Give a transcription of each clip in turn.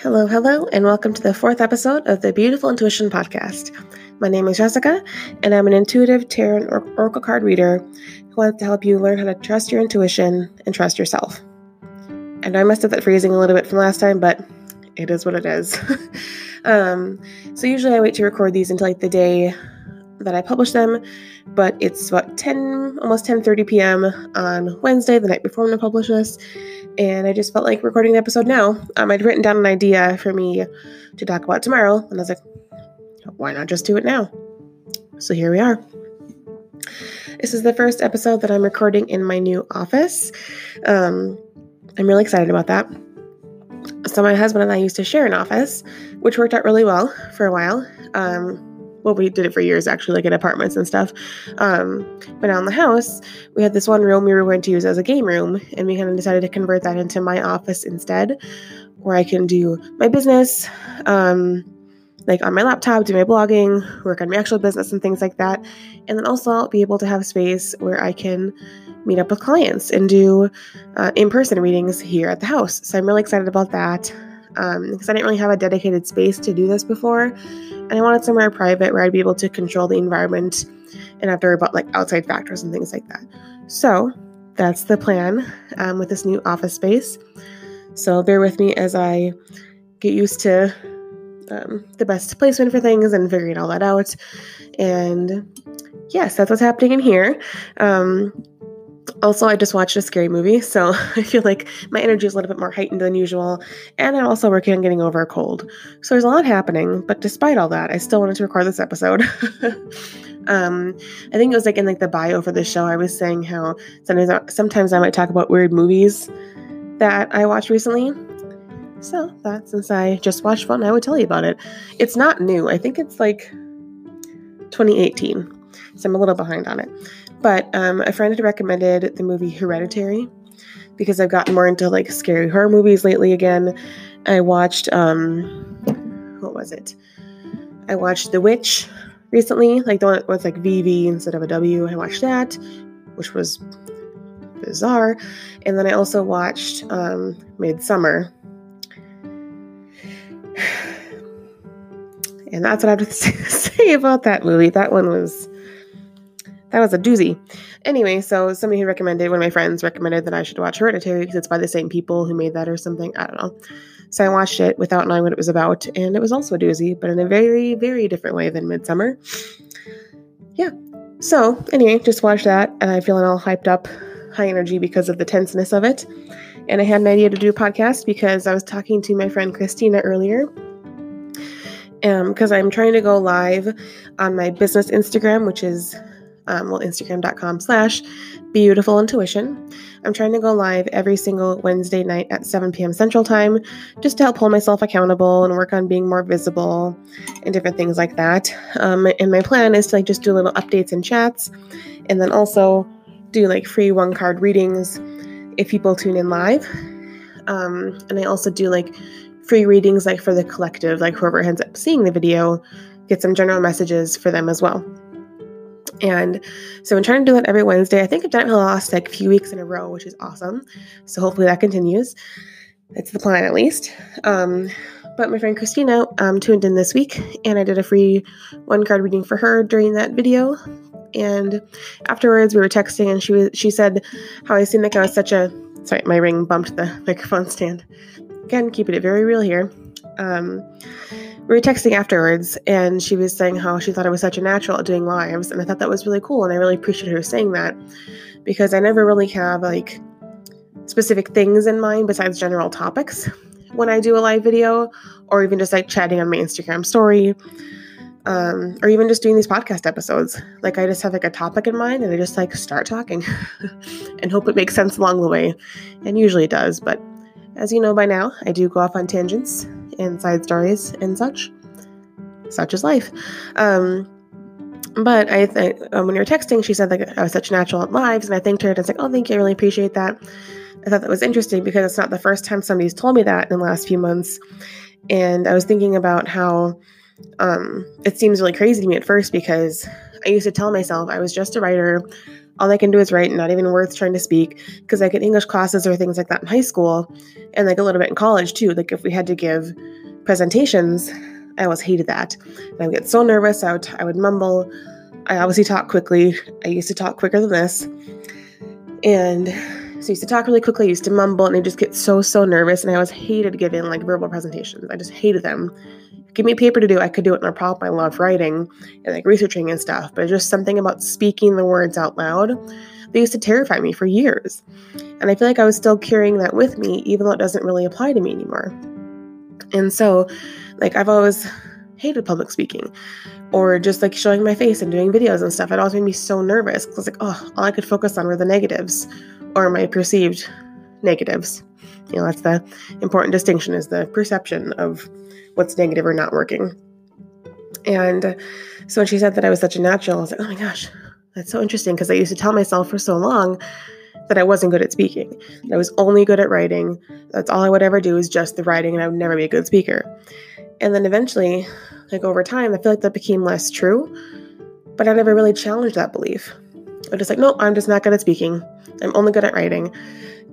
Hello, hello, and welcome to the fourth episode of the Beyoutiful Intuition Podcast. My name is Jessica, and I'm an intuitive tarot or- oracle card reader who wants to help you learn how to trust your intuition and trust yourself. And I messed up that phrasing a little bit from last time, but it is what it is. um, so usually I wait to record these until like the day that I publish them, but it's about 10, almost 10:30 p.m. on Wednesday, the night before I'm gonna publish this, and I just felt like recording the episode now. Um, I'd written down an idea for me to talk about tomorrow, and I was like, why not just do it now? So here we are. This is the first episode that I'm recording in my new office. Um, I'm really excited about that. So, my husband and I used to share an office, which worked out really well for a while. Um, well, we did it for years actually, like in apartments and stuff. Um, but now in the house, we had this one room we were going to use as a game room, and we kind of decided to convert that into my office instead, where I can do my business, um, like on my laptop, do my blogging, work on my actual business and things like that. And then also I'll be able to have space where I can meet up with clients and do uh, in person readings here at the house. So I'm really excited about that um, because I didn't really have a dedicated space to do this before. And I wanted somewhere private where I'd be able to control the environment and to worry about like outside factors and things like that. So that's the plan um, with this new office space. So bear with me as I get used to um, the best placement for things and figuring all that out. And yes, that's what's happening in here. Um, also, I just watched a scary movie, so I feel like my energy is a little bit more heightened than usual. And I'm also working on getting over a cold. So there's a lot happening, but despite all that, I still wanted to record this episode. um, I think it was like in like the bio for the show, I was saying how sometimes I, sometimes I might talk about weird movies that I watched recently. So that since I just watched one, I would tell you about it. It's not new. I think it's like 2018. So I'm a little behind on it. But um, a friend had recommended the movie Hereditary because I've gotten more into like scary horror movies lately again. I watched um what was it? I watched The Witch recently, like the one with like VV instead of a W. I watched that, which was bizarre. And then I also watched um Midsommar. And that's what I have to say about that movie. That one was that was a doozy. Anyway, so somebody who recommended, one of my friends recommended that I should watch Hereditary because it's by the same people who made that or something. I don't know. So I watched it without knowing what it was about, and it was also a doozy, but in a very, very different way than Midsommar. Yeah. So anyway, just watched that, and I'm feeling all hyped up, high energy because of the tenseness of it. And I had an idea to do a podcast because I was talking to my friend Christina earlier because um, I'm trying to go live on my business Instagram, which is um, well, instagram.com slash beyoutiful intuition. I'm trying to go live every single Wednesday night at 7 p.m. Central Time just to help hold myself accountable and work on being more visible and different things like that. Um, and my plan is to like just do little updates and chats and then also do like free one card readings if people tune in live. Um, and I also do like free readings like for the collective, like whoever ends up seeing the video, get some general messages for them as well. And so I'm trying to do it every Wednesday. I think I've done it for the last like few weeks in a row, which is awesome. So hopefully that continues. That's the plan at least. Um, but my friend Christina um, tuned in this week, and I did a free one card reading for her during that video. And afterwards, we were texting, and she was she said how I seemed like I was such a sorry, my ring bumped the microphone stand. Again, keeping it very real here. Um, we were texting afterwards and she was saying how she thought I was such a natural at doing lives and I thought that was really cool and I really appreciate her saying that because I never really have like specific things in mind besides general topics when I do a live video or even just like chatting on my Instagram story um, or even just doing these podcast episodes. Like I just have like a topic in mind and I just like start talking and hope it makes sense along the way. And usually it does, but as you know by now, I do go off on tangents and side stories and such. Such is life. Um, but I think um, when you were texting, she said like I was such natural at lives, and I thanked her and I was like, "Oh, thank you, I really appreciate that." I thought that was interesting because it's not the first time somebody's told me that in the last few months, and I was thinking about how um, it seems really crazy to me at first because I used to tell myself I was just a writer, all I can do is write, not even worth trying to speak. Because like in English classes or things like that in high school, and like a little bit in college too. Like if we had to give presentations, I always hated that. And I would get so nervous. I would I would mumble. I obviously talk quickly. I used to talk quicker than this, and so I used to talk really quickly. I used to mumble, and I just get so so nervous. And I always hated giving like verbal presentations. I just hated them give me a paper to do, I could do it no problem. I love writing and like researching and stuff, but just something about speaking the words out loud, they used to terrify me for years. And I feel like I was still carrying that with me, even though it doesn't really apply to me anymore. And so, like, I've always hated public speaking or just like showing my face and doing videos and stuff. It always made me so nervous because, like, oh, all I could focus on were the negatives or my perceived negatives. You know, that's the important distinction is the perception of what's negative or not working. And so when she said that I was such a natural, I was like, oh my gosh, that's so interesting because I used to tell myself for so long that I wasn't good at speaking. I was only good at writing. That's all I would ever do is just the writing and I would never be a good speaker. And then eventually, like over time, I feel like that became less true, but I never really challenged that belief. I'm just like, no, I'm just not good at speaking. I'm only good at writing.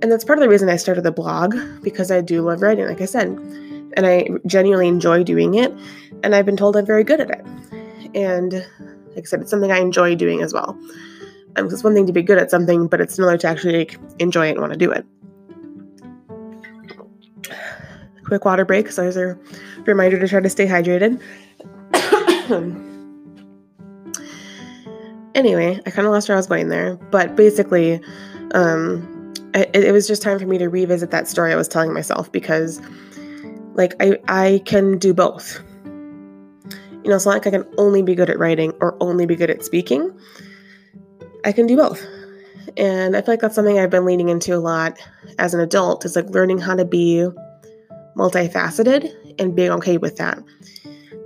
And that's part of the reason I started the blog because I do love writing, like I said and I genuinely enjoy doing it. And I've been told I'm very good at it. And like I said, it's something I enjoy doing as well. Um, it's one thing to be good at something, but it's another to actually like, enjoy it and want to do it. Quick water break, so as a reminder to try to stay hydrated. anyway, I kind of lost where I was going there, but basically, um, it, it was just time for me to revisit that story I was telling myself because like I I can do both. You know, it's not like I can only be good at writing or only be good at speaking. I can do both. And I feel like that's something I've been leaning into a lot as an adult is like learning how to be multifaceted and being okay with that.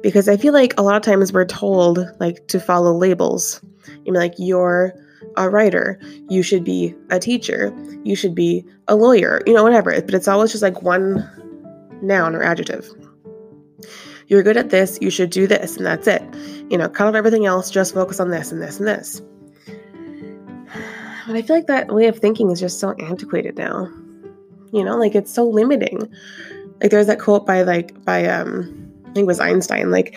Because I feel like a lot of times we're told like to follow labels. You know, like you're a writer, you should be a teacher, you should be a lawyer, you know, whatever. But it's always just like one noun or adjective. You're good at this, you should do this, and that's it. You know, cut off everything else, just focus on this and this and this. But I feel like that way of thinking is just so antiquated now. You know, like it's so limiting. Like there's that quote by like by um think it was Einstein, like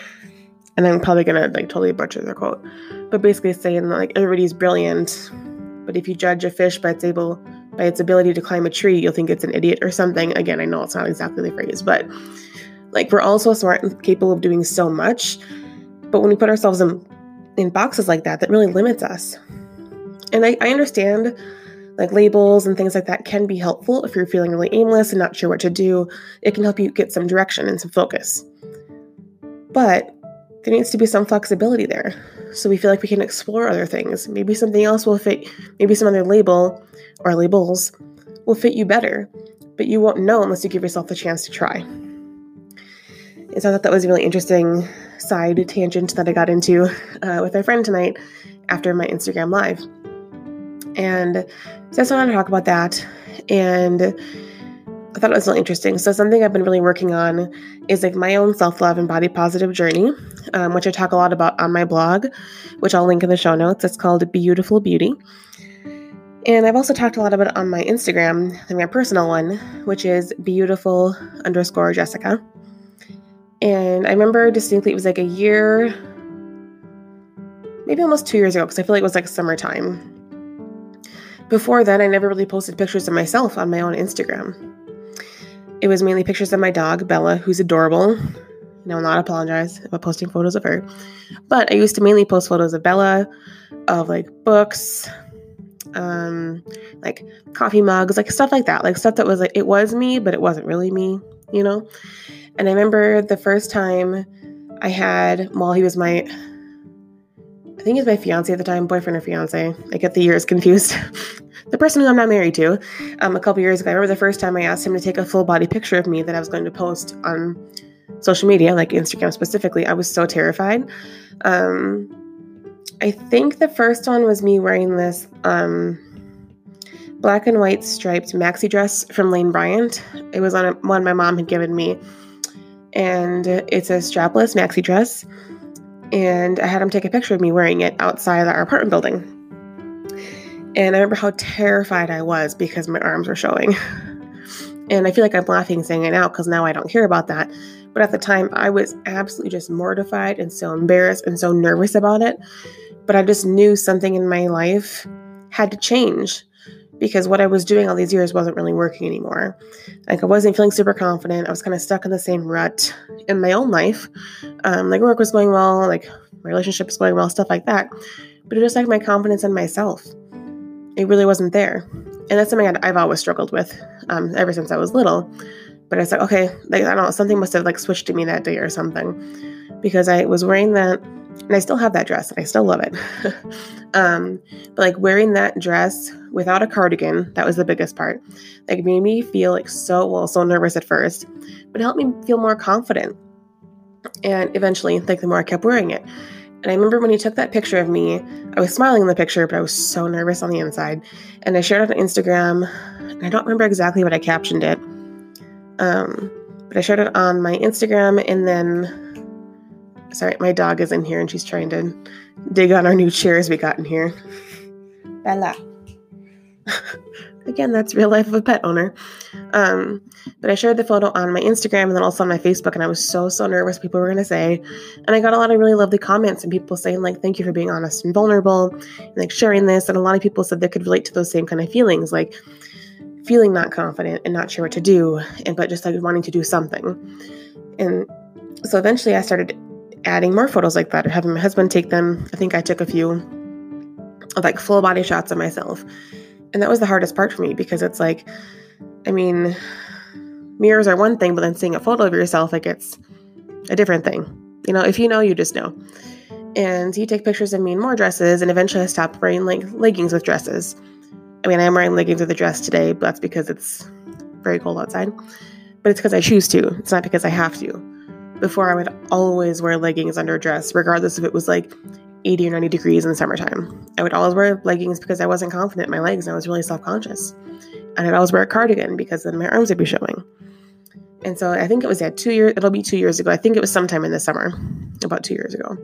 and I'm probably gonna like totally butcher the quote, but basically saying like everybody's brilliant, but if you judge a fish by its able by its ability to climb a tree, you'll think it's an idiot or something. Again, I know it's not exactly the phrase, but like we're all so smart and capable of doing so much. But when we put ourselves in, in boxes like that, that really limits us. And I, I understand like labels and things like that can be helpful if you're feeling really aimless and not sure what to do. It can help you get some direction and some focus. But there needs to be some flexibility there. So we feel like we can explore other things. Maybe something else will fit, maybe some other label or labels will fit you better, but you won't know unless you give yourself the chance to try. And so I thought that was a really interesting side tangent that I got into uh, with our friend tonight after my Instagram live. And so I just wanted to talk about that. And I thought it was really interesting. So something I've been really working on is like my own self-love and body positive journey, um, which I talk a lot about on my blog, which I'll link in the show notes. It's called Beautiful Beauty. And I've also talked a lot about it on my Instagram, and my personal one, which is beyoutiful underscore Jessica. And I remember distinctly it was like a year, maybe almost two years ago, because I feel like it was like summertime. Before then, I never really posted pictures of myself on my own Instagram. It was mainly pictures of my dog, Bella, who's adorable. And I will not apologize about posting photos of her. But I used to mainly post photos of Bella, of like books, um, like coffee mugs, like stuff like that, like stuff that was like it was me, but it wasn't really me, you know. And I remember the first time I had, while he was my, I think he was my fiance at the time, boyfriend or fiance. I get the years confused. the person who I'm not married to, um, a couple years ago. I remember the first time I asked him to take a full body picture of me that I was going to post on social media, like Instagram specifically. I was so terrified. Um, I think the first one was me wearing this um, black and white striped maxi dress from Lane Bryant. It was on a, one my mom had given me, and it's a strapless maxi dress. And I had him take a picture of me wearing it outside our apartment building. And I remember how terrified I was because my arms were showing. and I feel like I'm laughing saying it now because now I don't care about that. But at the time, I was absolutely just mortified and so embarrassed and so nervous about it. But I just knew something in my life had to change because what I was doing all these years wasn't really working anymore. Like I wasn't feeling super confident. I was kind of stuck in the same rut in my own life. Um, like work was going well, like my relationship was going well, stuff like that. But it like my confidence in myself. It really wasn't there. And that's something I've always struggled with um, ever since I was little. But I was like, okay, like I don't know, something must have like switched to me that day or something, because I was wearing that, and I still have that dress, and I still love it. um, but like wearing that dress without a cardigan, that was the biggest part. Like made me feel like so well, so nervous at first, but it helped me feel more confident. And eventually, like the more I kept wearing it, and I remember when he took that picture of me, I was smiling in the picture, but I was so nervous on the inside. And I shared it on Instagram. And I don't remember exactly what I captioned it. Um, but I shared it on my Instagram and then sorry, my dog is in here and she's trying to dig on our new chairs we got in here. Bella. Again, that's real life of a pet owner. Um, but I shared the photo on my Instagram and then also on my Facebook, and I was so so nervous people were gonna say. And I got a lot of really lovely comments and people saying like, "Thank you for being honest and vulnerable," and like sharing this. And a lot of people said they could relate to those same kind of feelings, like feeling not confident and not sure what to do, and but just like wanting to do something. And so eventually I started adding more photos like that or having my husband take them. I think I took a few of like full body shots of myself. And that was the hardest part for me because it's like, I mean, mirrors are one thing, but then seeing a photo of yourself, like it's a different thing. You know, if you know, you just know. And he take pictures of me in more dresses, and eventually I stopped wearing like leggings with dresses. I mean, I'm wearing leggings with a dress today, but that's because it's very cold outside. But it's because I choose to. It's not because I have to. Before, I would always wear leggings under a dress, regardless if it was like 80 or 90 degrees in the summertime. I would always wear leggings because I wasn't confident in my legs and I was really self conscious. And I'd always wear a cardigan because then my arms would be showing. And so I think it was at two years, it'll be two years ago. I think it was sometime in the summer, about two years ago.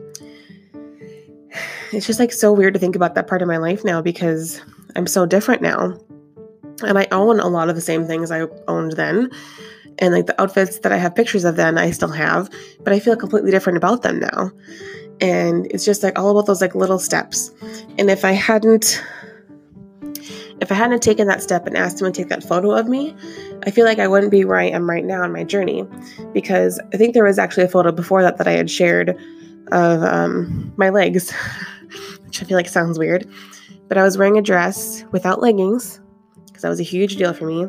It's just like so weird to think about that part of my life now because I'm so different now. And I own a lot of the same things I owned then. And like the outfits that I have pictures of then, I still have, but I feel completely different about them now. And it's just like all about those like little steps. And if I hadn't if I hadn't taken that step and asked him to take that photo of me, I feel like I wouldn't be where I am right now in my journey. Because I think there was actually a photo before that that I had shared of um, my legs, which I feel like sounds weird. But I was wearing a dress without leggings because that was a huge deal for me.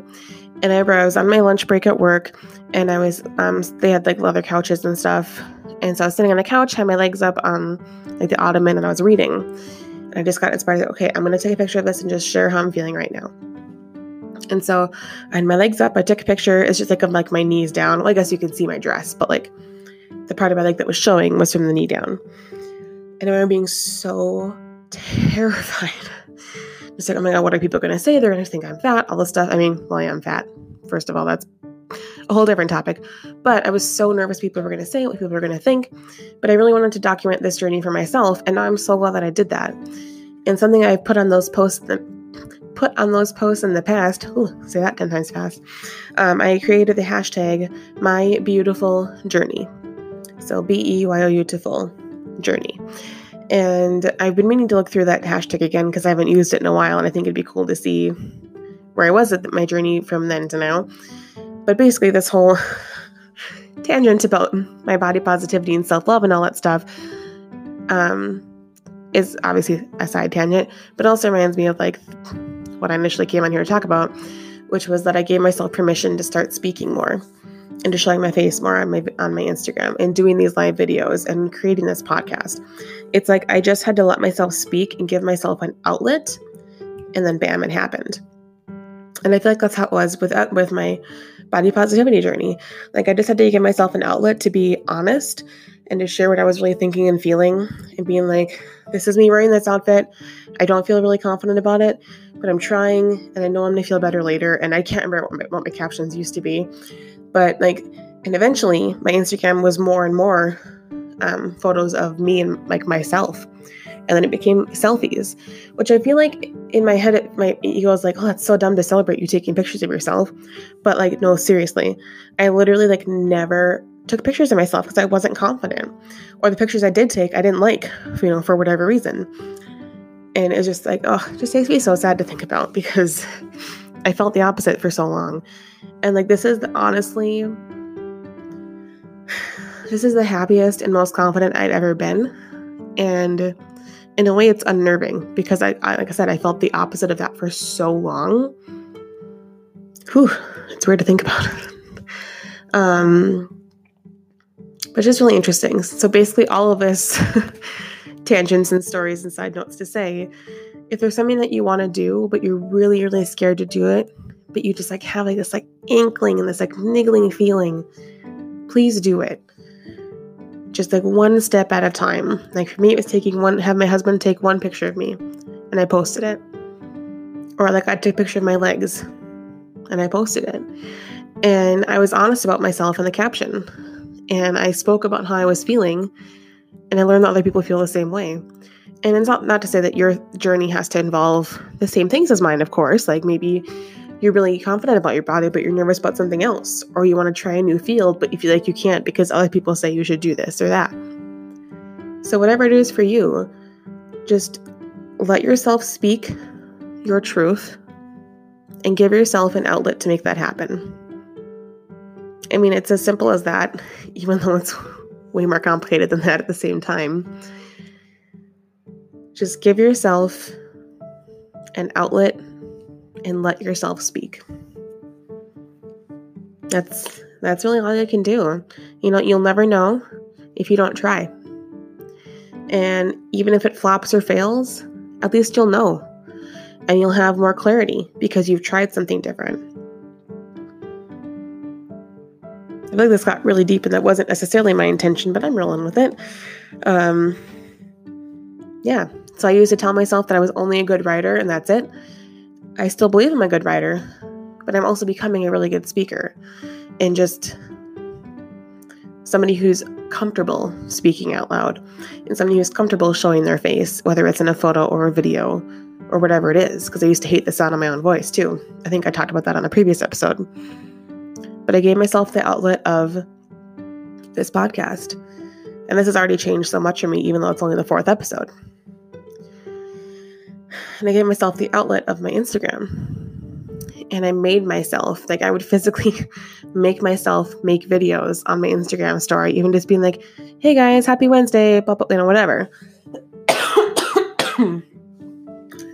And I, I was on my lunch break at work, and I was um, they had like leather couches and stuff. And so I was sitting on the couch, had my legs up on like the ottoman, and I was reading. And I just got inspired. Okay, I'm gonna take a picture of this and just share how I'm feeling right now. And so I had my legs up. I took a picture. It's just like of like my knees down. Well, I guess you can see my dress, but like the part of my leg that was showing was from the knee down. And I remember being so terrified. Just like, oh my god, what are people to say? They're to think I'm fat, all this stuff. I mean, well, I am fat. First of all, that's a whole different topic. But I was so nervous people were going to say, what people were going to think. But I really wanted to document this journey for myself. And I'm so glad that I did that. And something I put on those posts that put on those posts in the past, ooh, say that 10 times fast, um, I created the hashtag my beyoutiful journey. So B E Y O full journey. And I've been meaning to look through that hashtag again because I haven't used it in a while, and I think it'd be cool to see where I was at my journey from then to now. But basically, this whole tangent about my body positivity and self love and all that stuff um, is obviously a side tangent, but it also reminds me of like what I initially came on here to talk about, which was that I gave myself permission to start speaking more and to showing my face more on my on my Instagram and doing these live videos and creating this podcast. It's like I just had to let myself speak and give myself an outlet and then bam it happened. And I feel like that's how it was with uh, with my body positivity journey. Like I just had to give myself an outlet to be honest and to share what I was really thinking and feeling and being like, this is me wearing this outfit. I don't feel really confident about it, but I'm trying and I know I'm gonna feel better later. And I can't remember what my, what my captions used to be, but like, and eventually my Instagram was more and more um, photos of me and like myself. And then it became selfies, which I feel like in my head, my ego is like, oh, that's so dumb to celebrate you taking pictures of yourself. But like, no, seriously, I literally like never took pictures of myself because I wasn't confident. Or the pictures I did take, I didn't like, you know, for whatever reason. And it's just like, oh, it just makes me so sad to think about because I felt the opposite for so long. And like, this is the, honestly, this is the happiest and most confident I'd ever been. And in a way, it's unnerving because I, I like I said, I felt the opposite of that for so long. Whew, it's weird to think about. um, but just really interesting. So basically, all of this tangents and stories and side notes to say, if there's something that you want to do, but you're really, really scared to do it, but you just like have like this like inkling and this like niggling feeling, please do it. Just like one step at a time. Like for me, it was taking one, have my husband take one picture of me, and I posted it. Or like I took a picture of my legs, and I posted it. And I was honest about myself in the caption and I spoke about how I was feeling, and I learned that other people feel the same way. And it's not not to say that your journey has to involve the same things as mine, of course. Like maybe you're really confident about your body, but you're nervous about something else, or you want to try a new field, but you feel like you can't because other people say you should do this or that. So, whatever it is for you, just let yourself speak your truth and give yourself an outlet to make that happen. I mean, it's as simple as that, even though it's way more complicated than that at the same time. Just give yourself an outlet and let yourself speak. That's that's really all you can do. You know, you'll never know if you don't try. And even if it flops or fails, at least you'll know. And you'll have more clarity because you've tried something different. I feel like this got really deep and that wasn't necessarily my intention, but I'm rolling with it. Um, yeah. So I used to tell myself that I was only a good writer and that's it. I still believe I'm a good writer, but I'm also becoming a really good speaker and just somebody who's comfortable speaking out loud and somebody who's comfortable showing their face, whether it's in a photo or a video or whatever it is. Because I used to hate the sound of my own voice too. I think I talked about that on a previous episode but I gave myself the outlet of this podcast. And this has already changed so much for me, even though it's only the fourth episode. And I gave myself the outlet of my Instagram. And I made myself, like, I would physically make myself make videos on my Instagram story, even just being like, hey guys, happy Wednesday, blah, blah, you know, whatever.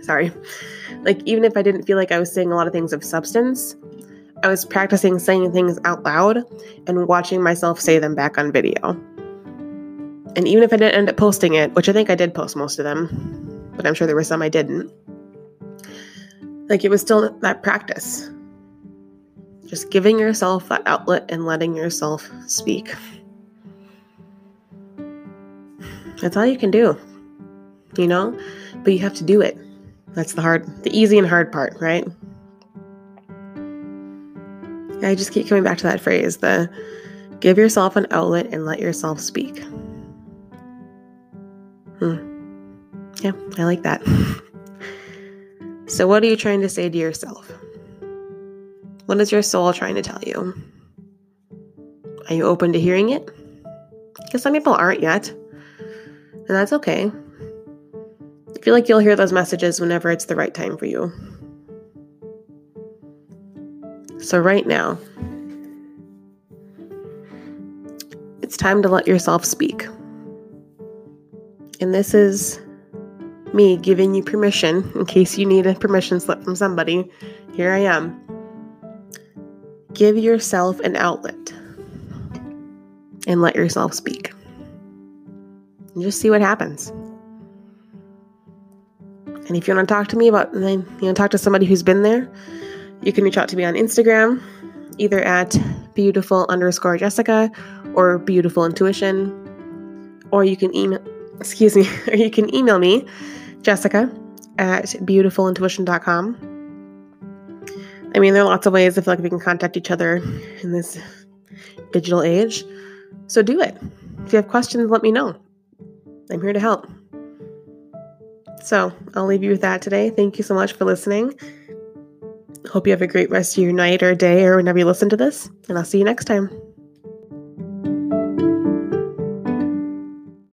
Sorry. Like, even if I didn't feel like I was saying a lot of things of substance, I was practicing saying things out loud and watching myself say them back on video. And even if I didn't end up posting it, which I think I did post most of them, but I'm sure there were some I didn't, like it was still that practice. Just giving yourself that outlet and letting yourself speak. That's all you can do, you know? But you have to do it. That's the hard, the easy and hard part, right? I just keep coming back to that phrase the give yourself an outlet and let yourself speak. Hmm. Yeah, I like that. so, what are you trying to say to yourself? What is your soul trying to tell you? Are you open to hearing it? Because some people aren't yet, and that's okay. I feel like you'll hear those messages whenever it's the right time for you. So, right now, it's time to let yourself speak. And this is me giving you permission in case you need a permission slip from somebody. Here I am. Give yourself an outlet and let yourself speak. And just see what happens. And if you want to talk to me about, you want to talk to somebody who's been there, you can reach out to me on Instagram, either at beyoutiful underscore Jessica or beyoutiful intuition, or you can email, excuse me, or you can email me, Jessica at beyoutifulintuition.com. I mean, there are lots of ways I feel like we can contact each other in this digital age. So do it. If you have questions, let me know. I'm here to help. So I'll leave you with that today. Thank you so much for listening. Hope you have a great rest of your night or day or whenever you listen to this, and I'll see you next time.